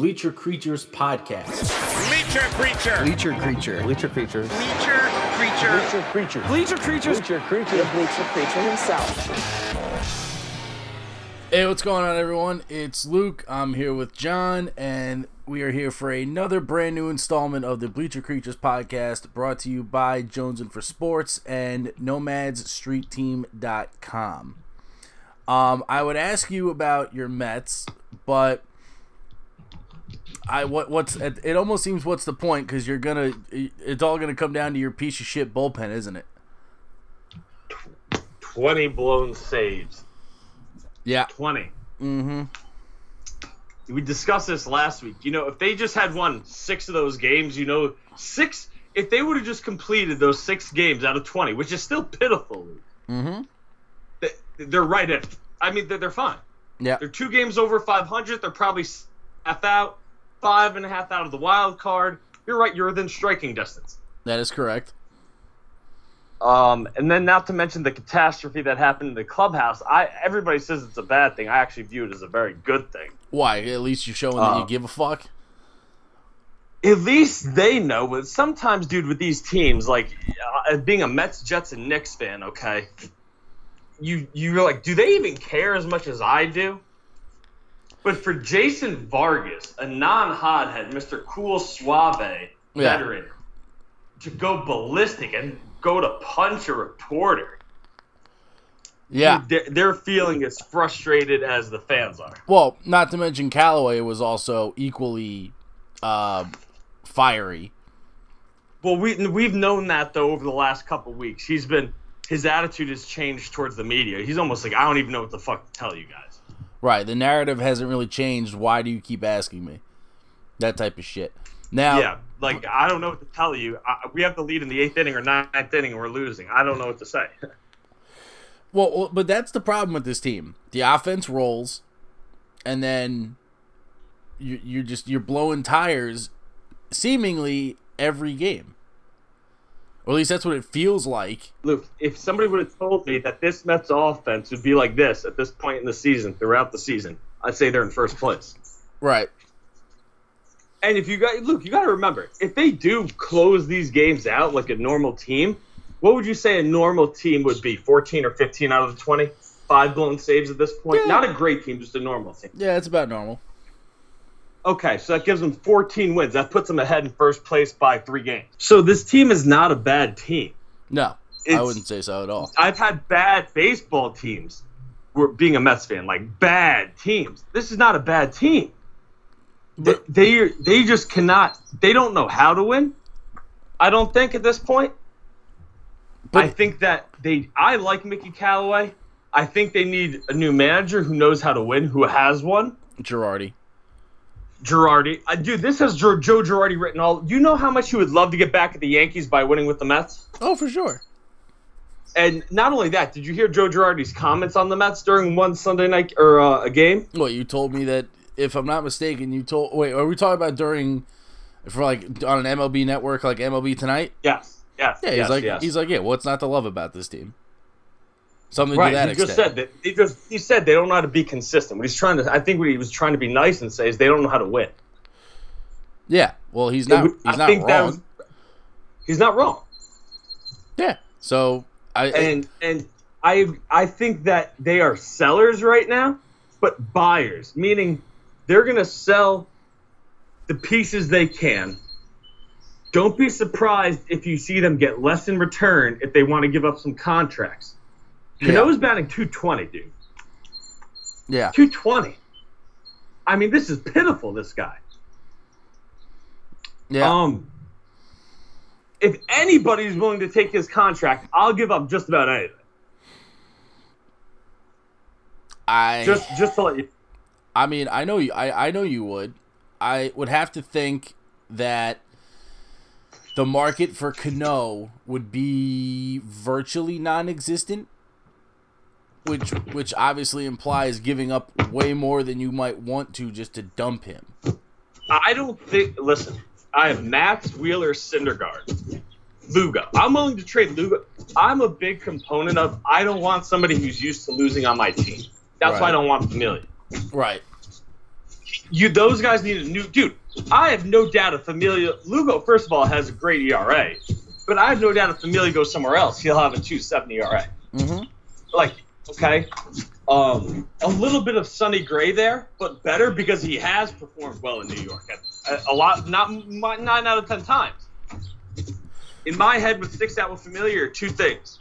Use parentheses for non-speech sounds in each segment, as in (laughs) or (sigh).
Bleacher Creatures podcast. Bleacher creature. Bleacher creature. Bleacher creatures. Bleacher creature. Bleacher creature. Bleacher creatures. Bleacher creature. The bleacher creature himself. Hey, what's going on, everyone? It's Luke. I'm here with John, and we are here for another brand new installment of the Bleacher Creatures podcast brought to you by Jones and for Sports and NomadsStreetTeam.com. Um, I would ask you about your Mets, but I what what's it, almost seems what's the point because you're gonna it's all gonna come down to your piece of shit bullpen, isn't it? 20 blown saves. Yeah. 20. Mm-hmm. We discussed this last week. You know, if they just had won six of those games, you know, six, if they would have just completed those six games out of 20, which is still pitiful, Mm-hmm. they, they're right it. I mean, they're, they're fine. Yeah. They're two games over 500. They're probably half out, five and a half out of the wild card. You're right. You're within striking distance. That is correct. Um, and then not to mention the catastrophe that happened in the clubhouse. I everybody says it's a bad thing. I actually view it as a very good thing. Why? At least you're showing that you Uh, give a fuck. At least they know. But sometimes, dude, with these teams, like uh, being a Mets, Jets, and Knicks fan, okay, you you're like, do they even care as much as I do? But for Jason Vargas, a non-hothead, Mr. Cool Suave Yeah. veteran, to go ballistic and go to punch a reporter, Yeah. they're feeling as frustrated as the fans are. Well, not to mention Callaway was also equally uh, fiery. Well, we we've known that though over the last couple weeks. He's been his attitude has changed towards the media. He's almost like I don't even know what the fuck to tell you guys. Right. The narrative hasn't really changed. Why do you keep asking me? That type of shit. Now, yeah, like I don't know what to tell you. I, we have the lead in the eighth inning or ninth inning, and we're losing. I don't know what to say. (laughs) well, but that's the problem with this team. The offense rolls, and then you, you're just you're blowing tires, seemingly every game. Or at least that's what it feels like. Luke, if somebody would have told me that this Mets offense would be like this at this point in the season, throughout the season, I'd say they're in first place. Right. And if you got Luke, you got to remember, if they do close these games out like a normal team, what would you say a normal team would be? 14 or 15 out of the 20? Five blown saves at this point? Yeah. Not a great team, just a normal team. Yeah, it's about normal. Okay, so that gives them 14 wins. That puts them ahead in first place by three games. So this team is not a bad team. No, I wouldn't say so at all. I've had bad baseball teams. We're being a Mets fan, like bad teams. This is not a bad team. They But- they, they just cannot. They don't know how to win. I don't think at this point. But- I think that they. I like Mickey Callaway. I think they need a new manager who knows how to win, who has one. Girardi. Girardi, uh, dude, this has Joe, Joe Girardi written all. You know how much he would love to get back at the Yankees by winning with the Mets. Oh, for sure. And not only that, did you hear Joe Girardi's comments on the Mets during one Sunday night or uh, a game? What you told me that if I'm not mistaken, you told. Wait, are we talking about during for like on an MLB network, like MLB Tonight? Yes, yes, Yeah, he's yes, like, yes. he's like, yeah. What's not to love about this team? Something right. to that he extent. just said that. He just he said they don't know how to be consistent. What he's trying to, I think, what he was trying to be nice and say is they don't know how to win. Yeah. Well, he's not. He's I not think that wrong. was- he's not wrong. Yeah. So I. and and I I think that they are sellers right now, but buyers, meaning they're gonna sell the pieces they can. Don't be surprised if you see them get less in return if they want to give up some contracts. Yeah. Cano's batting 220, dude. yeah. 220. I mean, this is pitiful. This guy. Yeah. Um, if anybody's willing to take his contract, I'll give up just about anything. I. Just just to let you. I mean, I know you. I, I know you would. I would have to think that the market for Cano would be virtually non-existent, which which obviously implies giving up way more than you might want to just to dump him. I don't think. Listen, I have Matz Wheeler, Syndergaard, Lugo. I'm willing to trade Lugo. I'm a big component of. I don't want somebody who's used to losing on my team. That's why I don't want Familia. Right. you those guys need a new dude. I have no doubt if Familia Lugo, first of all, has a great ERA, but I have no doubt if Familia goes somewhere else, he'll have a 2.7 ERA. Mm-hmm. Like, okay, um, a little bit of Sonny Gray there, but better because he has performed well in New York. A, a lot, not nine out of ten times. In my head, what sticks out with Familia are two things: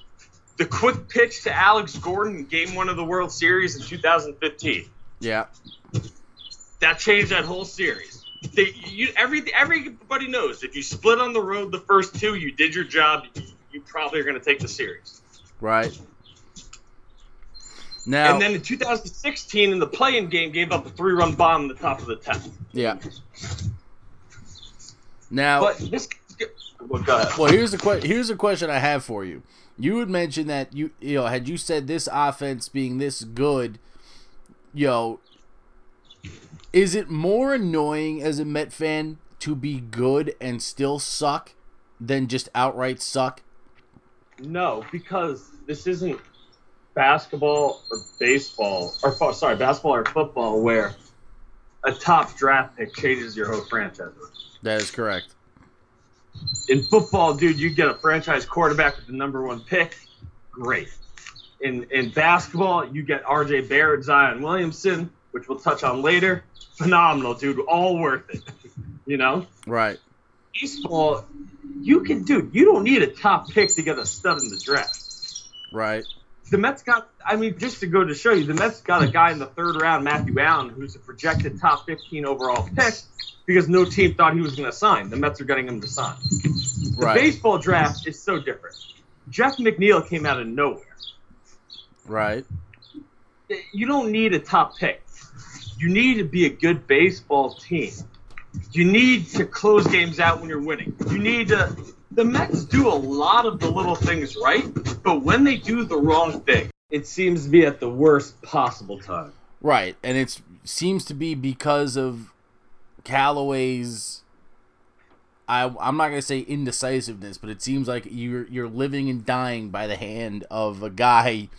the quick pitch to Alex Gordon in Game One of the World Series in 2015 Yeah. that changed that whole series. They, you, every, everybody knows if you split on the road the first two, you did your job. You, you probably are going to take the series. Right. Now. And then in 2016, in the play-in game, gave up a three-run bomb in the top of the tenth. yeah. Now. But this, well, go ahead. Well, here's the que- here's a question I have for you. You had mentioned that you you know had you said this offense being this good, you know, is it more annoying as a Met fan to be good and still suck than just outright suck? No, because this isn't basketball or baseball, or oh, sorry, basketball or football, where a top draft pick changes your whole franchise. That is correct. In football, dude, you get a franchise quarterback with the number one pick, great. In in basketball, you get R.J. Barrett, Zion Williamson, which we'll touch on later. Phenomenal, dude. All worth it. (laughs) You know, Right. baseball, you can, dude. You don't need a top pick to get a stud in the draft. Right. The Mets got. I mean, just to go to show you, the Mets got a guy in the third round, Matthew Allan, who's a projected top 15 overall pick because no team thought he was going to sign. The Mets are getting him to sign. The Right. baseball draft is so different. Jeff McNeil came out of nowhere. Right. You don't need a top pick. You need to be a good baseball team. You need to close games out when you're winning. You need to. The Mets do a lot of the little things right, but when they do the wrong thing, it seems to be at the worst possible time. Right. And it seems to be because of Callaway's I I'm not gonna say indecisiveness, but it seems like you're you're living and dying by the hand of a guy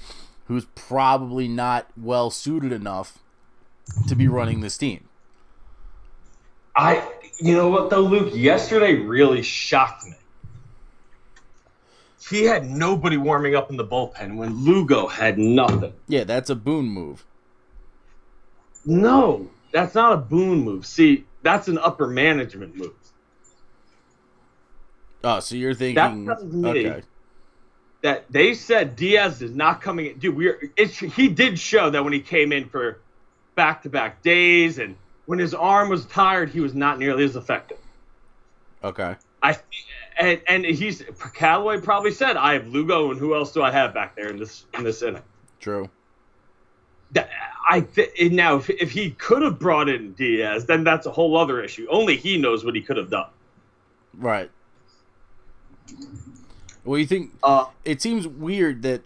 who's probably not well suited enough to be running this team. I, you know what though, Luke? Yesterday really shocked me. He had nobody warming up in the bullpen when Lugo had nothing. Yeah, that's a boon move. No, that's not a boon move. See, that's an upper management move. Oh, so you're thinking me- okay. That they said Diaz is not coming in. Dude, we're it's he did show that when he came in for back to back days and when his arm was tired, he was not nearly as effective. Okay. I and and he's Callaway probably said I have Lugo and who else do I have back there in this in this inning? True. That, I th- now if, if he could have brought in Diaz, then that's a whole other issue. Only he knows what he could have done. Right. Well, you think Uh, it seems weird that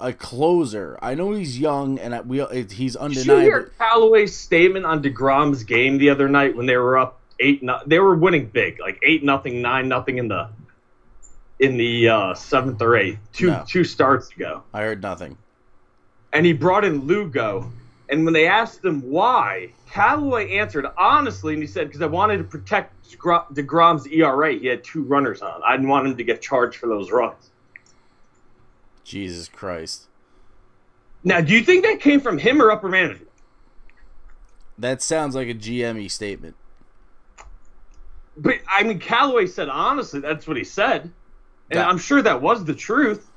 a closer. I know he's young and we it- he's did you hear undeniable. Callaway's statement on Degrom's game the other night when they were up eight? No, they were winning big, like eight nothing, nine nothing in the in the uh, seventh or eighth, two No. two starts ago. I heard nothing. and he brought in Lugo. And when they asked him why, Callaway answered honestly, and he said, "Because I wanted to protect Degrom- Degrom's ERA. He had two runners on. I didn't want him to get charged for those runs." Jesus Christ. Now, do you think that came from him or upper management? That sounds like a GME statement. But I mean, Callaway said honestly, that's what he said, and That- I'm sure that was the truth.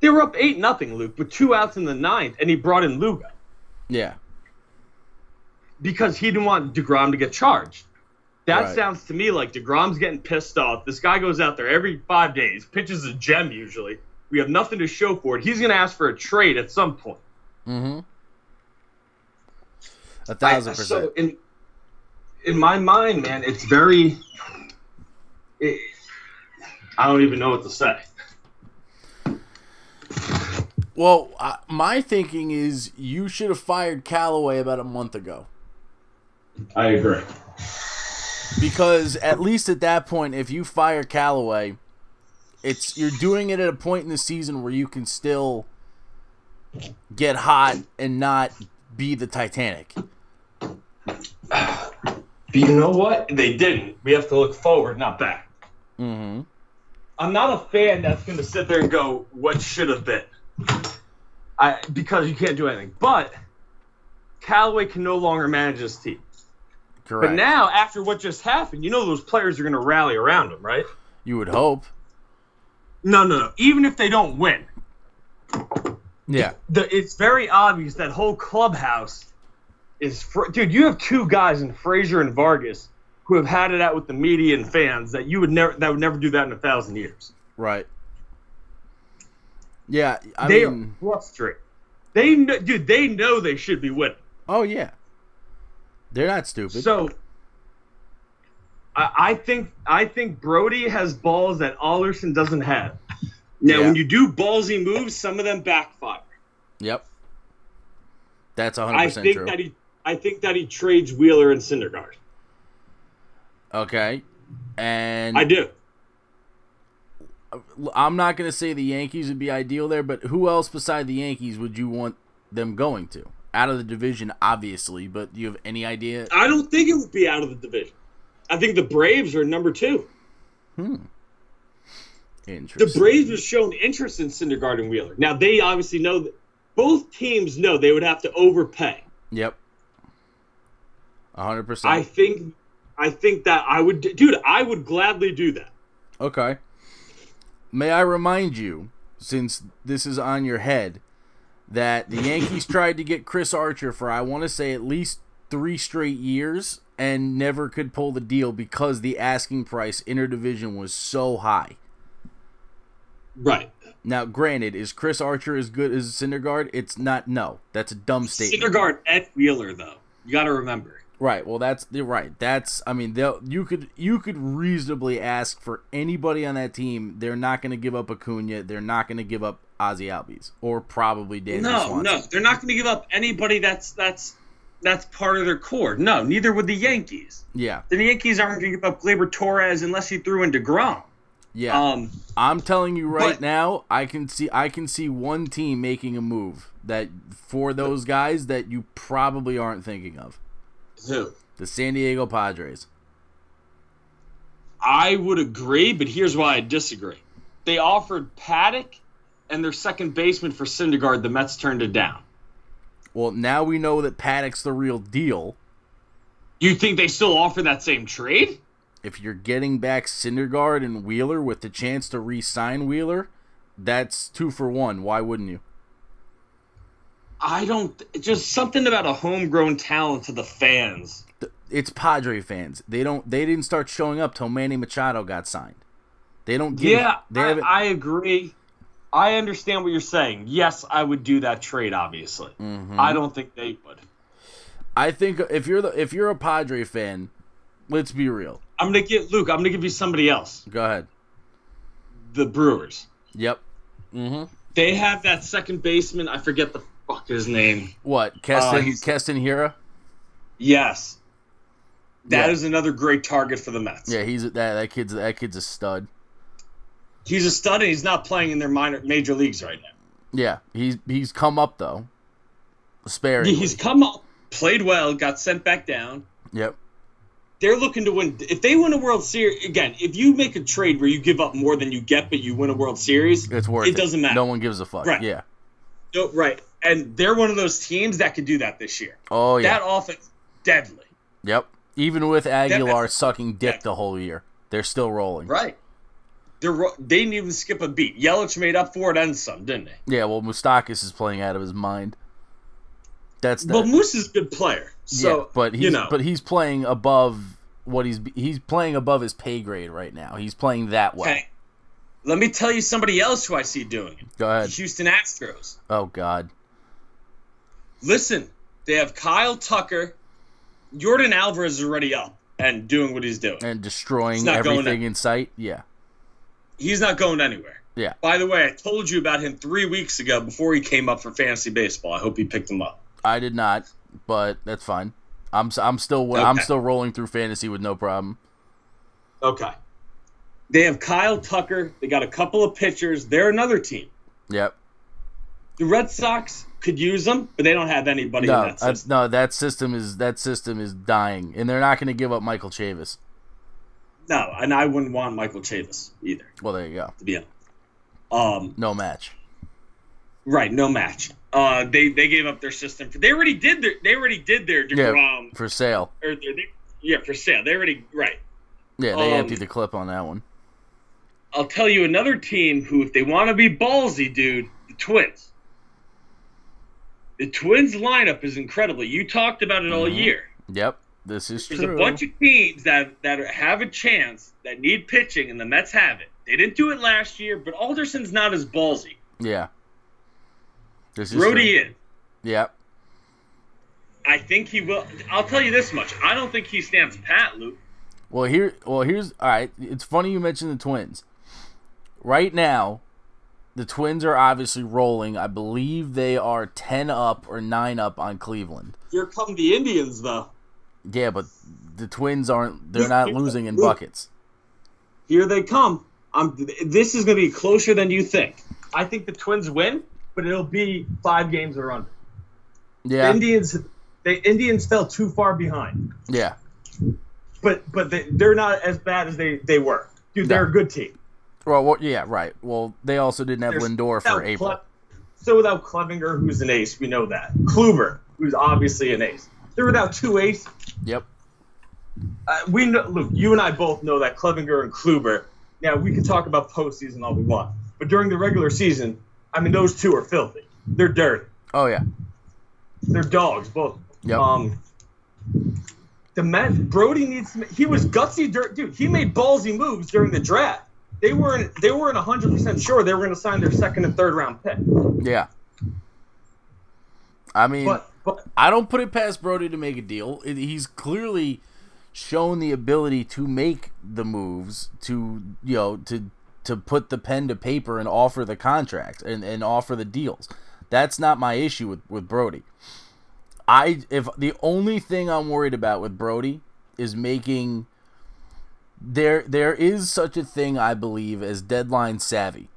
They were up eight nothing, Luke, with two outs in the ninth, and he brought in Lugo Yeah. because he didn't want Degrom to get charged. That Right. sounds to me like Degrom's getting pissed off. This guy goes out there every five days, pitches a gem usually. We have nothing to show for it. He's going to ask for a trade at some point. Mm-hmm. A I- thousand So percent. In my mind, man, it's very. It, I don't even know what to say. Well, uh, my thinking is you should have fired Callaway about a month ago. I agree. Because at least at that point, if you fire Callaway, it's you're doing it at a point in the season where you can still get hot and not be the Titanic. But you know what? They didn't. We have to look forward, not back. Mm-hmm. I'm not a fan that's going to sit there and go, "What should have been," I because you can't do anything. But Callaway can no longer manage this team. Correct. But now, after what just happened, you know those players are going to rally around him, right? you would hope. No, no, no. Even if they don't win, Yeah. the, it's very obvious that whole clubhouse is. Dude, you have two guys in Frazier and Vargas who have had it out with the media and fans that you would never that would never do that in a thousand years. Right. Yeah. I they mean. are frustrated. They know, dude. They know they should be winning. Oh yeah. They're not stupid. So I, I think I think Brodie has balls that Alderson doesn't have. Now, Yeah. when you do ballsy moves, some of them backfire. yep. That's hundred I percent think true. that he I think that he trades Wheeler and Syndergaard. okay. And I do. I'm not gonna say the Yankees would be ideal there, but who else beside the Yankees would you want them going to? Out of the division, obviously, but do you have any idea? I don't think it would be out of the division. I think the Braves are number two. The Interesting. The Braves have shown interest in Syndergaard and Wheeler. Now they obviously know that both teams know they would have to overpay. Yep. Hundred percent. I think I think that I would dude, I would gladly do that. Okay. May I remind you, since this is on your head, that the Yankees tried to get Chris Archer for I want to say at least three straight years and never could pull the deal because the asking price interdivision was so high. Right. Now, granted, is Chris Archer as good as Syndergaard? It's not. No, that's a dumb statement. Syndergaard and Wheeler though. You got to remember. Right. Well, that's you're right. That's. I mean, they'll- you could you could reasonably ask for anybody on that team. They're not going to give up Acuna. They're not going to give up Ozzy Albies or probably Dansby No, Swanson. no, they're not going to give up anybody that's that's that's part of their core. No, neither would the Yankees. Yeah. The Yankees aren't going to give up Gleyber Torres unless he threw in Degrom. Yeah. Um, I'm telling you right but- now, I can see I can see one team making a move that for those guys that you probably aren't thinking of. Who? The San Diego Padres. I would agree, but here's why I disagree. They offered Paddock and their second baseman for Syndergaard. The Mets turned it down. Well, now we know that Paddock's the real deal. You think they still offer that same trade? if you're getting back Syndergaard and Wheeler with the chance to re-sign Wheeler, that's two for one. Why wouldn't you? I don't. Just something about a homegrown talent to the fans. It's Padre fans. They don't. They didn't start showing up till Manny Machado got signed. They don't. Give, Yeah, they I. I agree. I understand what you're saying. Yes, I would do that trade. Obviously, Mm-hmm. I don't think they would. I think if you're the if you're a Padre fan, let's be real. I'm gonna get Luke. I'm gonna give you somebody else. Go ahead. The Brewers. Yep. Mm-hmm. They have that second baseman. I forget the fuck his name. What? Uh, Keston he's- Keston Hiura? Yes, that is Yeah. another great target for the Mets. Yeah, he's that that kid's that kid's a stud. He's a stud, and he's not playing in their minor major leagues right now. Yeah, he's he's come up though. Sparingly. He's come up, played well, got sent back down. Yep. They're looking to win. If they win a World Series again, if you make a trade where you give up more than you get, but you win a World Series, It's worth it. It doesn't matter. No one gives a fuck. Right. Yeah. no, right? And they're one of those teams that can do that this year. Oh yeah. That offense, deadly. Yep. Even with Aguilar sucking dick the whole year, they're still rolling. Right. They're ro- they didn't even skip a beat. Yelich made up for it and some, didn't they? Yeah. Well, Moustakas is playing out of his mind. That's But Moose is a good player, so yeah. But he's you know, but he's playing above what he's he's playing above his pay grade right now. He's playing that well. hey, let me tell you somebody else who I see doing it. Go The ahead. Houston Astros. Oh God. Listen, they have Kyle Tucker. Yordan Alvarez is already up and doing what he's doing. And destroying He's not going everything in sight. Yeah. He's not going anywhere. Yeah. By the way, I told you about him three weeks ago before he came up for fantasy baseball. I hope he picked him up. I did not, but that's fine. I'm I'm still I'm still rolling through fantasy with no problem. Okay. They have Kyle Tucker. They got a couple of pitchers. They're another team. Yep. The Red Sox, could use them, but they don't have anybody No, that uh, system. no, that system is that system is dying, and they're not going to give up Michael Chavis. No, and I wouldn't want Michael Chavis either, Well, there you go. to be honest. Um, No match. right, no match. Uh, they they gave up their system. For, they already did their they already did their Yeah, for sale. or their, they, yeah for sale. They already right. Yeah, they Um, emptied the clip on that one. I'll tell you another team who, if they want to be ballsy, dude, the Twins. The Twins lineup is incredible. You talked about it all Mhm. year. Yep, this is There's true. There's a bunch of teams that that have a chance that need pitching, and the Mets have it. They didn't do it last year, but Alderson's not as ballsy. yeah, this is Brodie true. is. Yep. I think he will. I'll tell you this much: I don't think he stands pat, Luke. Well, here, well, here's all right. It's funny you mentioned the Twins. Right now, the Twins are obviously rolling. I believe they are ten up or nine up on Cleveland. Here come the Indians, though. Yeah, but the Twins aren't. They're not (laughs) losing in buckets. Here they come. I'm, this is going to be closer than you think. I think the Twins win, but it'll be five games or under. Yeah, Indians, the Indians fell too far behind, yeah, but but they, they're not as bad as they they were. Dude, they're No. a good team. Well, well, yeah, right. Well, they also didn't have There's- Lindor for April. Cle- so without Clevinger, who's an ace, we know that. Kluber, who's obviously an ace. They're without two aces. Yep. Uh, we know, Luke, you and I both know that Clevinger and Kluber. Now we can talk about postseason all we want, but during the regular season, I mean, those two are filthy. They're dirty. Oh yeah. They're dogs, both. Yep. Um, the Mets, Brodie needs. to- He was gutsy, dirt, dude. He made ballsy moves during the draft. They weren't. They weren't hundred percent sure they were going to sign their second and third round pick. yeah. I mean, But but I don't put it past Brodie to make a deal. He's clearly shown the ability to make the moves to you know to to put the pen to paper and offer the contracts and, and offer the deals. That's not my issue with, with Brodie. I if the only thing I'm worried about with Brodie is making there there is such a thing I believe as deadline savvy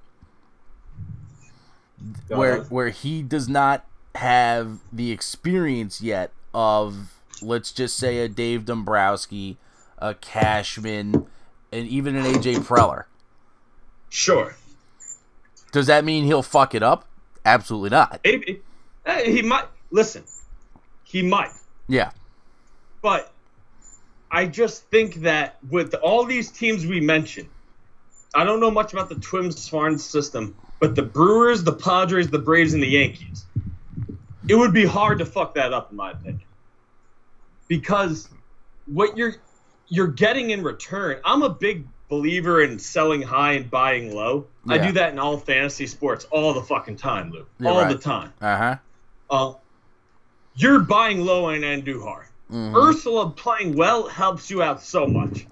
where where he does not have the experience yet of let's just say a Dave Dombrowski, a Cashman, and even an AJ Preller. sure, Does that mean he'll fuck it up? Absolutely not. maybe he might listen. He might, Yeah. but I just think that with all these teams we mentioned, I don't know much about the Twins farm system, but the Brewers, the Padres, the Braves, and the Yankees, it would be hard to fuck that up in my opinion. Because what you're you're getting in return, I'm a big believer in selling high and buying low. I do that in all fantasy sports all the fucking time, Luke. You're all right. the time. Uh huh. Uh, you're buying low and Andujar. Mm-hmm. Urshela playing well helps you out so much.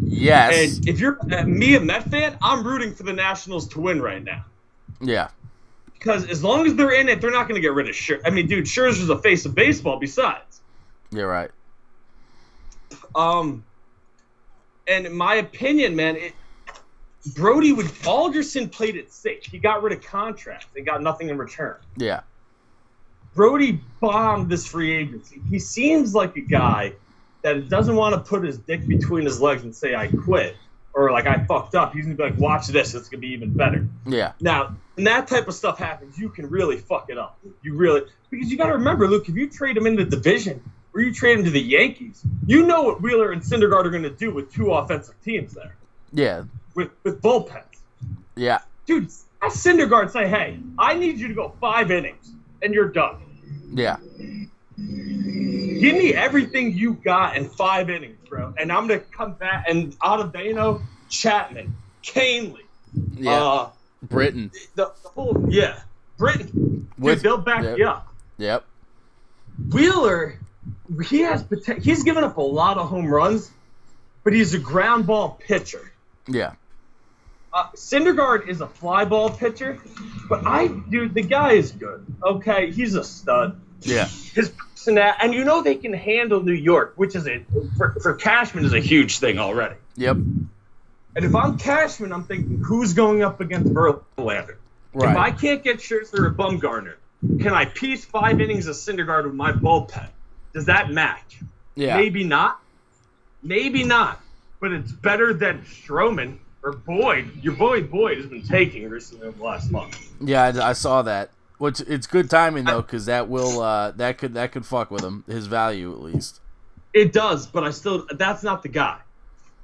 Yes. And if you're uh, me, a Met fan, I'm rooting for the Nationals to win right now. yeah. Because as long as they're in it, they're not going to get rid of Scher. I mean, dude, Scherzer's the face of baseball. Besides, You're right. um, and in my opinion, man, it, Brodie would Alderson played it safe. He got rid of contracts. They got nothing in return. Yeah. Brodie bombed this free agency. He seems like a guy that doesn't want to put his dick between his legs and say I quit or like I fucked up. He's gonna be like, watch this, it's gonna be even better. Yeah. Now, when that type of stuff happens, you can really fuck it up. You really because you got to remember, Luke, if you trade him in the division or you trade him to the Yankees, you know what Wheeler and Syndergaard are gonna do with two offensive teams there Yeah. with with bullpens. Yeah. Dude, have Syndergaard say, hey, I need you to go five innings and you're done. Yeah. Give me everything you got in five innings, bro. And I'm gonna come back and Ottavino, Chapman, Kahnle, Yeah. uh, Britton. the, the whole yeah, Britton. With- Dude, they'll back yep. you up. Yep. Wheeler, he has he's given up a lot of home runs, but he's a ground ball pitcher. Yeah. Uh, Syndergaard is a fly ball pitcher, but I, dude, the guy is good. Okay, he's a stud. Yeah. his personality, and you know they can handle New York, which is a for, for Cashman is a huge thing already. Yep. And if I'm Cashman, I'm thinking, who's going up against Verlander? If I can't get Scherzer or a Bumgarner, Can I piece five innings of Syndergaard with my bullpen? Does that match? Yeah. Maybe not. Maybe not. But it's better than Stroman or Boyd. Your boy Boyd has been taking recently over the last month. Yeah, I, I saw that. Which it's good timing though, because that will uh, that could that could fuck with him, his value at least. It does, but I still that's not the guy.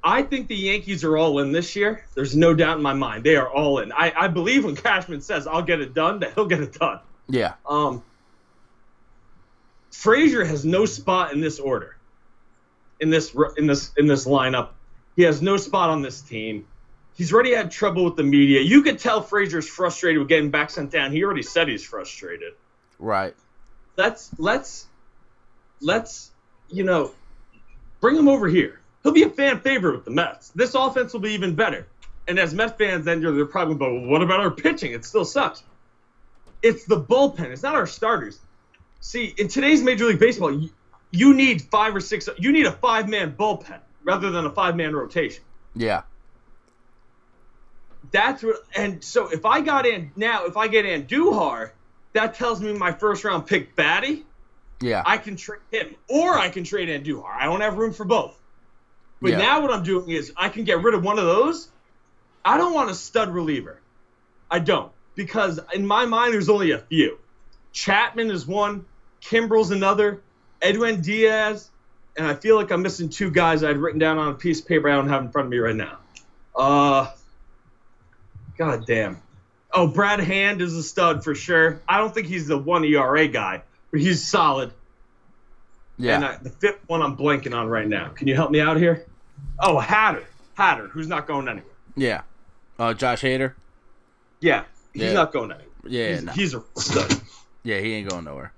I think the Yankees are all in this year. There's no doubt in my mind. They are all in. I, I believe when Cashman says I'll get it done, that he'll get it done. Yeah, Um Frazier has no spot in this order. In this in this in this lineup. He has no spot on this team. He's already had trouble with the media. You could tell Frazier's frustrated with getting back sent down. He already said he's frustrated. right. let's let's let's you know bring him over here. He'll be a fan favorite with the Mets. This offense will be even better. And as Mets fans, then you're, they're probably well, what about our pitching? It still sucks. It's the bullpen. It's not our starters. See, in today's Major League Baseball, you, you need five or six. You need a five-man bullpen rather than a five-man rotation. Yeah, That's what. And so if I got in now, if I get Andujar, that tells me my first-round pick, Baty, yeah, I can trade him, or I can trade Andujar. I don't have room for both. But Yeah. now what I'm doing is I can get rid of one of those. I don't want a stud reliever. I don't because in my mind there's only a few. Chapman is one, Kimbrel's another, Edwin Diaz, and I feel like I'm missing two guys I'd written down on a piece of paper I don't have in front of me right now. Uh, God damn. Oh, Brad Hand is a stud for sure. I don't think he's the one ERA guy, but he's solid. yeah. And I, the fifth one I'm blanking on right now. Can you help me out here? Oh, Hader. Hader, who's not going anywhere. yeah. Uh, Josh Hader. Yeah, he's Yeah. not going anywhere. Yeah, he's, no. he's a stud. yeah, he ain't going nowhere.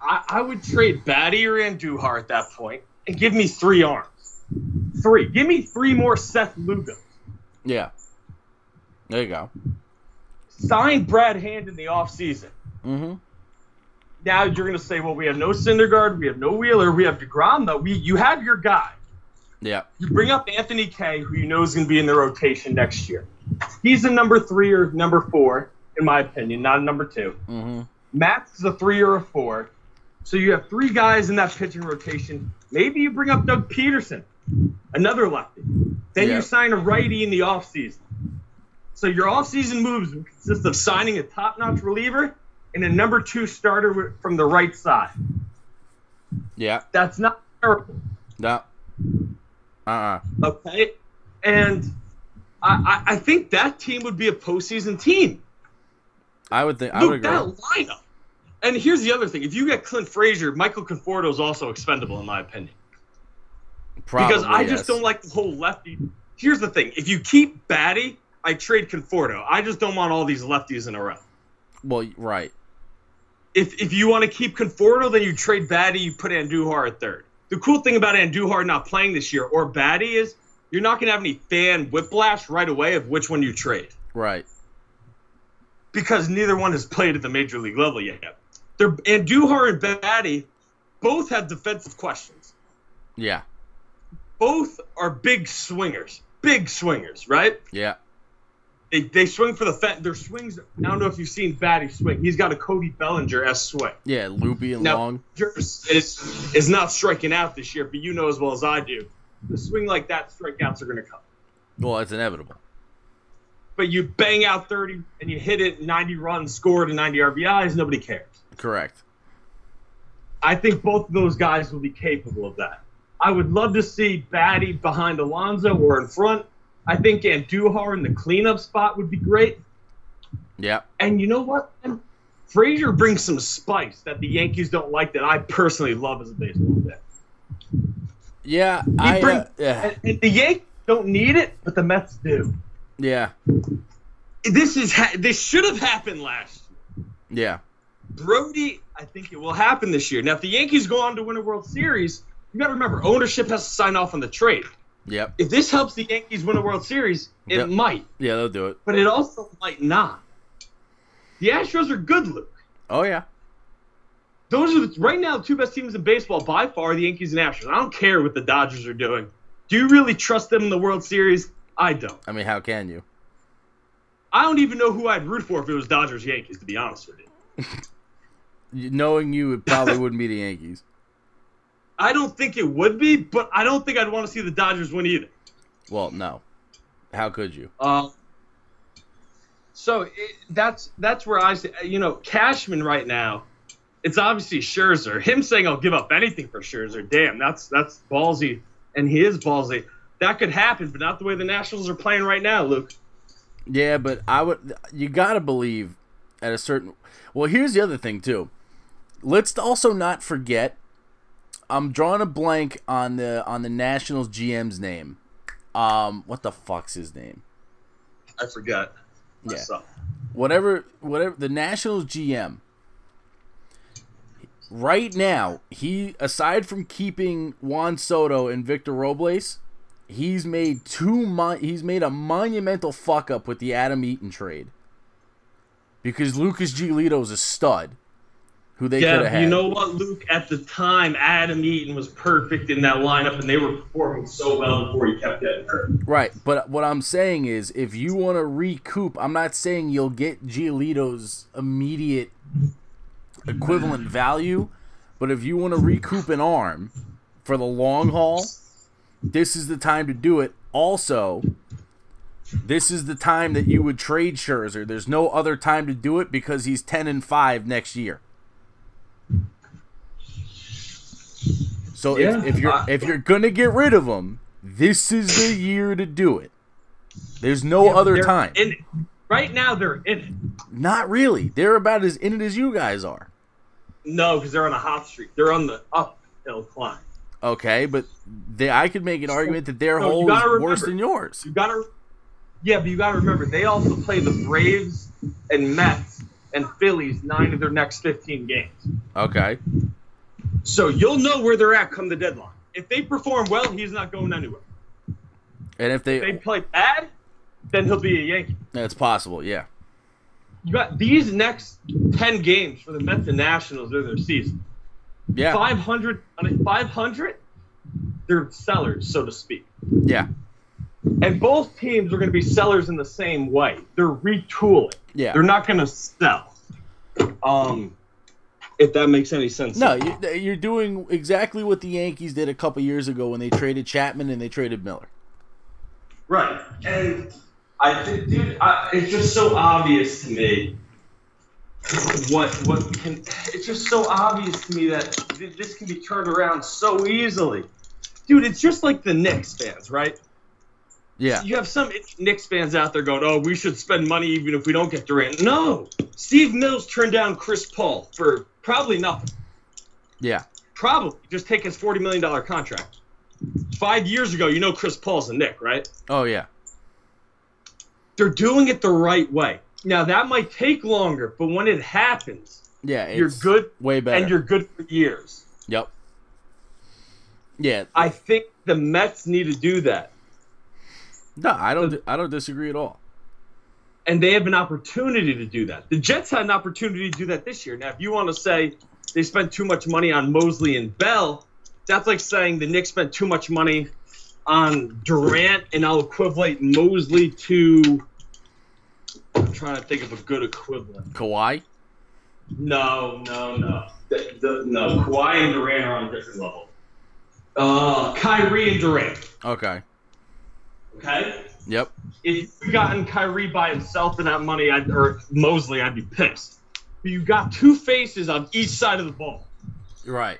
I, I would trade Baty or Andujar at that point and give me three arms. Three. Give me three more Seth Lugo. Yeah, there you go. Sign Brad Hand in the offseason. Mm-hmm. Now you're going to say, well, we have no Syndergaard, we have no Wheeler, we have DeGrom, though. We, you have your guy. Yeah, You bring up Anthony Kay, who you know is going to be in the rotation next year. He's a number three or number four, in my opinion, not a number two. mm-hmm. Matt's a three or a four. So you have three guys in that pitching rotation. Maybe you bring up Doug Peterson, another lefty. Then Yeah. you sign a righty in the offseason. So your offseason moves consist of signing a top-notch reliever and a number two starter from the right side. yeah. That's not terrible. No. Uh-uh. Okay, and I, I, I think that team would be a postseason team. I would think. I would agree. that lineup. And here's the other thing: if you get Clint Frazier, Michael Conforto is also expendable, in my opinion, Probably, because I yes. just don't like the whole lefty. Here's the thing: if you keep Baty, I trade Conforto. I just don't want all these lefties in a row. Well, right. If if you want to keep Conforto, then you trade Baty. You put Andujar at third. The cool thing about Andujar not playing this year or Baty is you're not going to have any fan whiplash right away of which one you trade. Right. because neither one has played at the major league level yet. They're Andujar and Batty both have defensive questions. Yeah. Both are big swingers, big swingers, right? Yeah. They, they swing for the fence. Their swings. I don't know if you've seen Baty swing. He's got a Cody Bellinger s swing. Yeah. Loopy and Now, long. Bellinger is is not striking out this year, but you know as well as I do, the swing like that, strikeouts are going to come. Well, it's inevitable. But you bang out 30 and you hit it 90 runs, scored and 90 RBIs, nobody cares. Correct. I think both of those guys will be capable of that. I would love to see Baty behind Alonso or in front. I think Andujar in the cleanup spot would be great. Yeah. And you know what? Frazier brings some spice that the Yankees don't like that I personally love as a baseball fan. Yeah. I. bring- uh, yeah. And, and the Yankees don't need it, but the Mets do. Yeah. This is ha- this should have happened last year. Yeah. Brodie, I think it will happen this year. Now, if the Yankees go on to win a World Series, you got to remember ownership has to sign off on the trade. Yep. If this helps the Yankees win a World Series, it Yep. might, Yeah. They'll do it. but it also might not. The Astros are good, Luke. Oh yeah. Those are the, right now the two best teams in baseball by far, the Yankees and Astros. I don't care what the Dodgers are doing. Do you really trust them in the World Series? I don't. I mean, how can you? I don't even know who I'd root for if it was Dodgers Yankees, to be honest with you. (laughs) Knowing you, it probably wouldn't be the Yankees. I don't think it would be, but I don't think I'd want to see the Dodgers win either. Well, no. How could you? Uh, so it, that's that's where I say, you know, Cashman right now. It's obviously Scherzer. Him saying I'll give up anything for Scherzer, damn, that's that's ballsy, and he is ballsy. That could happen, but not the way the Nationals are playing right now, Luke. Yeah, but I would. You gotta believe at a certain. Well, here's the other thing too. Let's also not forget. I'm drawing a blank on the on the Nationals GM's name. Um, what the fuck's his name? I forgot. Yeah. Myself. whatever whatever the Nationals GM right now he aside from keeping Juan Soto and Victor Robles he's made two mon- he's made a monumental fuck up with the Adam Eaton trade because Lucas Giolito's a stud who they could have Yeah, had you know what, Luke? At the time, Adam Eaton was perfect in that lineup, and they were performing so well before he kept getting hurt. Right, but what I'm saying is, if you want to recoup, I'm not saying you'll get Giolito's immediate equivalent value, but if you want to recoup an arm for the long haul, this is the time to do it. Also, this is the time that you would trade Scherzer. There's no other time to do it because he's 10 and 5 next year. So Yeah, if, if you're I- if you're gonna get rid of him, this is the year to do it. There's no other time. in. Right now, they're in it. Not really. They're about as in it as you guys are. No, because they're on a hot streak. They're on the uphill climb. Okay, but they, I could make an argument that their No, you hole is gotta worse than yours. You gotta, yeah, but you gotta remember they also play the Braves and Mets and Phillies nine of their next fifteen games. Okay. So you'll know where they're at come the deadline. If they perform well, he's not going anywhere. And if they, If they play bad, then he'll be a Yankee. that's possible, yeah. You got these next ten games for the Mets and Nationals. They're their season. Yeah. Five hundred on a five hundred. They're sellers, so to speak. Yeah. And both teams are going to be sellers in the same way. They're retooling. Yeah. They're not going to sell. Um, if that makes any sense. No, you- you're doing exactly what the Yankees did a couple years ago when they traded Chapman and they traded Miller. Right. And I think, dude, I, it's just so obvious to me. What what can? It's just so obvious to me that this can be turned around so easily, dude. It's just like the Knicks fans, right? Yeah. You have some Knicks fans out there going, "Oh, we should spend money even if we don't get Durant." No, Steve Mills turned down Chris Paul for probably nothing. Yeah. Probably just take his forty million dollar contract. Five years ago, you know Chris Paul's a Knick, right? Oh yeah. They're doing it the right way. Now that might take longer, but when it happens, Yeah. you're good Way better. and you're good for years. Yep. Yeah. I think the Mets need to do that. No, I don't. I don't disagree at all. and they have an opportunity to do that. The Jets had an opportunity to do that this year. Now, if you want to say they spent too much money on Mosley and Bell, that's like saying the Knicks spent too much money on Durant, and I'll equivalent Mosley to. I'm trying to think of a good equivalent. Kawhi. No, no, no. The, the, no, Kawhi and Durant are on a different level. Uh, Kyrie and Durant. Okay. Okay. Yep. if you gotten Kyrie by himself for that money, I'd, or Mosley, I'd be pissed. But you got two faces on each side of the ball. Right.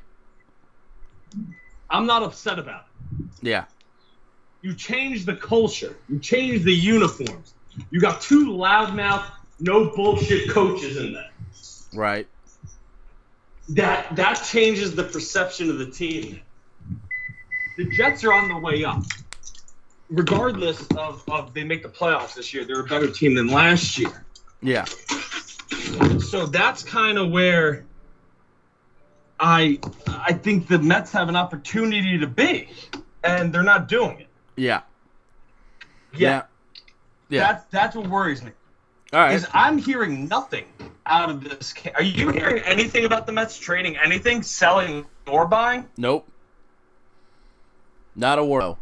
I'm not upset about it. Yeah. You change the culture. You change the uniforms. You got two loudmouth, no bullshit coaches in there. Right. That that changes the perception of the team. The Jets are on the way up. Regardless of, of they make the playoffs this year, they're a better team than last year. Yeah. So that's kind of where I I think the Mets have an opportunity to be, and they're not doing it. Yeah. Yeah, Yeah. that's that's what worries me. All right. Is I'm hearing nothing out of this. Are you hearing anything about the Mets trading anything, selling or buying? Nope. Not a word.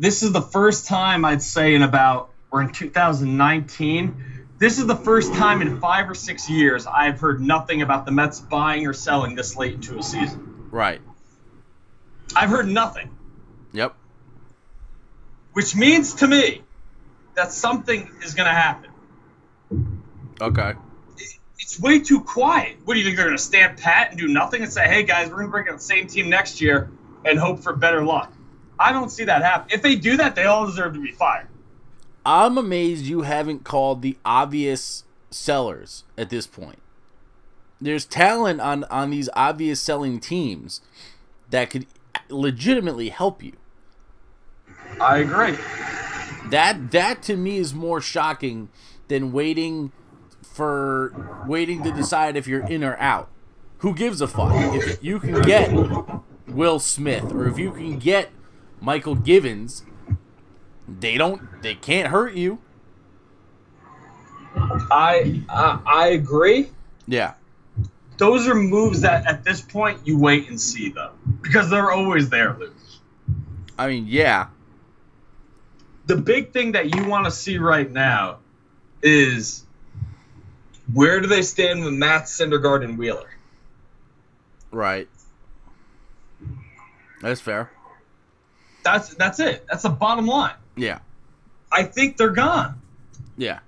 This is the first time I'd say in about or in 2019 This is the first time in five or six years I've heard nothing about the Mets buying or selling this late into a season. Right. I've heard nothing, Yep. which means to me that something is going to happen. Okay. It's way too quiet. What do you think they're going to stand pat and do nothing and say, "Hey guys, we're going to bring in the same team next year and hope for better luck"? I don't see that happen. If they do that, they all deserve to be fired. I'm amazed you haven't called the obvious sellers at this point. There's talent on on these obvious selling teams that could legitimately help you. I agree. That that to me is more shocking than waiting for waiting to decide if you're in or out. Who gives a fuck? If you can get Will Smith or if you can get Mychal Givens, they don't they can't hurt you. I uh, I agree. Yeah. Those are moves that at this point you wait and see though, because they're always there, Luke. I mean, yeah. The big thing that you want to see right now is where do they stand with Matz Syndergaard and Wheeler? Right. That's fair. That's that's it. That's the bottom line. Yeah. I think they're gone. Yeah.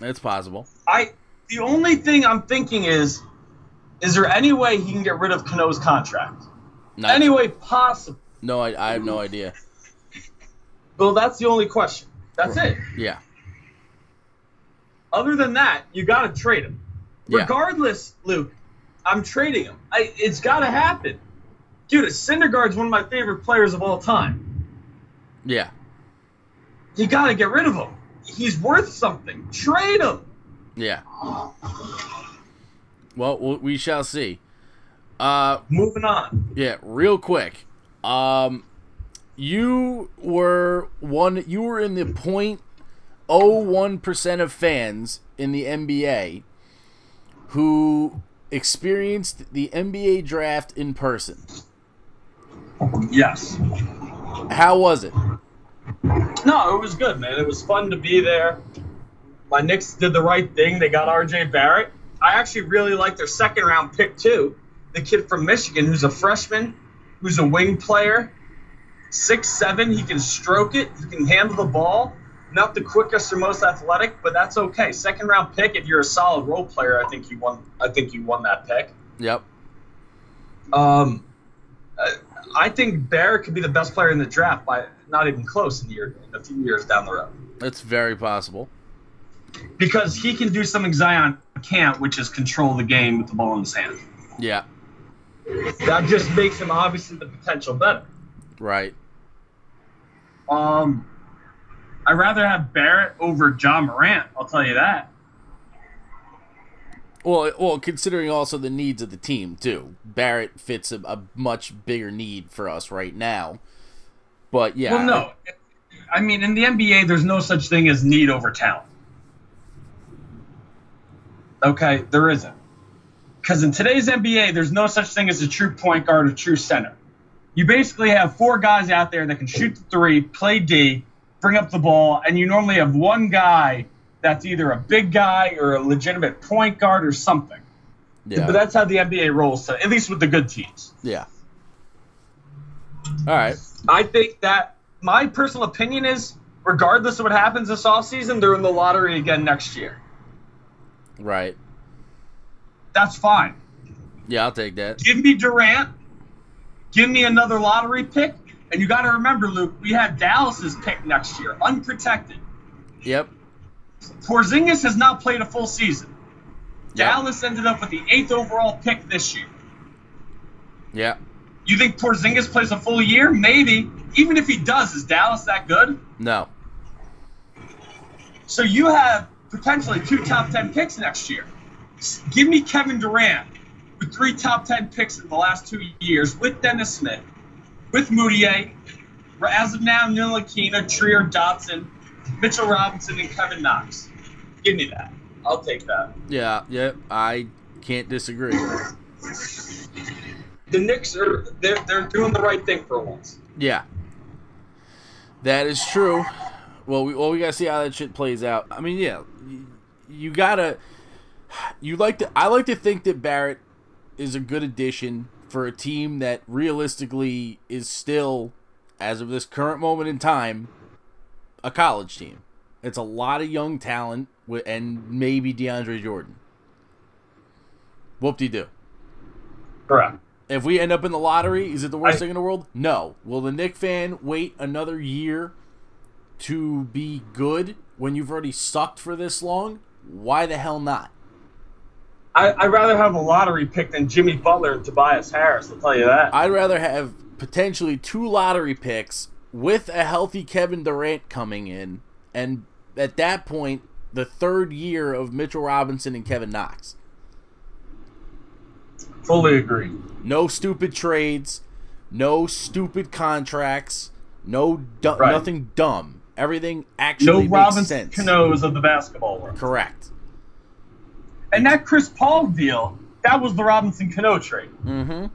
It's possible. I the only thing I'm thinking is, is there any way he can get rid of Cano's contract? Not, Any way possible? No, I, I have no idea. Well, that's the only question. That's it. Yeah. Other than that, you got to trade him. Yeah. Regardless, Luke, I'm trading him. I, it's got to happen. Dude, Syndergaard's one of my favorite players of all time. Yeah. You got to get rid of him. He's worth something. Trade him. Yeah. Well, we- we shall see. Uh, Moving on. yeah, real quick. Um, you were one. You were in the point oh one percent of fans in the NBA who experienced the NBA draft in person. Yes. How was it? No, it was good, man. It was fun to be there. My Knicks did the right thing. They got R.J. Barrett. I actually really like their second round pick too. The kid from Michigan, who's a freshman, who's a wing player, six seven. He can stroke it. He can handle the ball. Not the quickest or most athletic, but that's okay. Second round pick. If you're a solid role player, I think you won. I think you won that pick. Yep. Um, I- think Barrett could be the best player in the draft by not even close in, the year, in a few years down the road. It's very possible. because he can do something Zion can't, which is control the game with the ball in his hand. Yeah. That just makes him obviously the potential better. Right. Um, I'd rather have Barrett over Ja Morant. I'll tell you that. Well, well, considering also the needs of the team too, Barrett fits a, a much bigger need for us right now. But yeah, Well, no, I mean in the NBA, there's no such thing as need over talent. Okay, there isn't. Because in today's NBA, there's no such thing as a true point guard or true center. You basically have four guys out there that can shoot the three, play D, bring up the ball, and you normally have one guy that's either a big guy or a legitimate point guard or something. yeah, But that's how the NBA rolls, at least with the good teams. yeah. All right, I think that my personal opinion is, regardless of what happens this offseason, they're in the lottery again next year. right. That's fine. Yeah, I'll take that. Give me Durant. Give me another lottery pick. And you got to remember, Luke, we have Dallas's pick next year, unprotected. Yep. Porzingis has not played a full season. Yep. Dallas ended up with the eighth overall pick this year. Yeah. You think Porzingis plays a full year? Maybe. Even if he does, is Dallas that good? No. So you have potentially two top 10 picks next year. Give me Kevin Durant with three top 10 picks in the last two years with Dennis Smith, with Mudiay, as of now, Ntilikina, Trier, Dotson, Mitchell Robinson, and Kevin Knox. Give me that. I'll take that. Yeah. Yep. I can't disagree. The Knicks are they're, they're doing the right thing for once. Yeah. That is true. Well, we well we gotta see how that shit plays out. I mean, yeah, you, you gotta. You like to. I like to think that Barrett is a good addition for a team that realistically is still, as of this current moment in time, a college team. It's a lot of young talent and maybe DeAndre Jordan. Whoop de doo. Correct. If we end up in the lottery, is it the worst I- thing in the world? No. Will the Knick fan wait another year to be good when you've already sucked for this long? Why the hell not? I, I'd rather have a lottery pick than Jimmy Butler and Tobias Harris. I'll tell you that. I'd rather have potentially two lottery picks with a healthy Kevin Durant coming in, and at that point, the third year of Mitchell Robinson and Kevin Knox. Fully agree. No stupid trades, no stupid contracts, no du- Right. nothing dumb. Everything No actually makes Robinson sense. Canoes of the basketball world. Correct. And that Chris Paul deal, that was the Robinson Cano trade. Mm-hmm.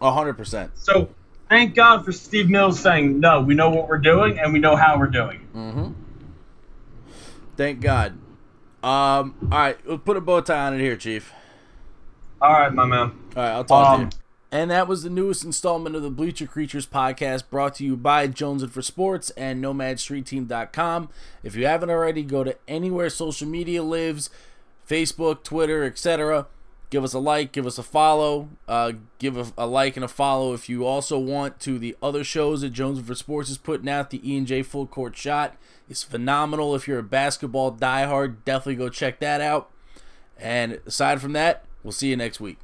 A hundred percent. So thank God for Steve Mills saying, no, we know what we're doing and we know how we're doing it. Mm-hmm. Thank God. Um. All right, we'll put a bow tie on it here, Chief. All right, my man. All right, I'll talk Um, to you. And that was the newest installment of the Bleacher Creatures podcast brought to you by Jones and for Sports and NomadStreetTeam.com. If you haven't already, go to anywhere social media lives Facebook, Twitter, etc. Give us a like, give us a follow, uh, give a, a like and a follow if you also want to the other shows that Jones for Sports is putting out. The E and J Full Court Shot is phenomenal. If you're a basketball diehard, definitely go check that out. And aside from that, we'll see you next week.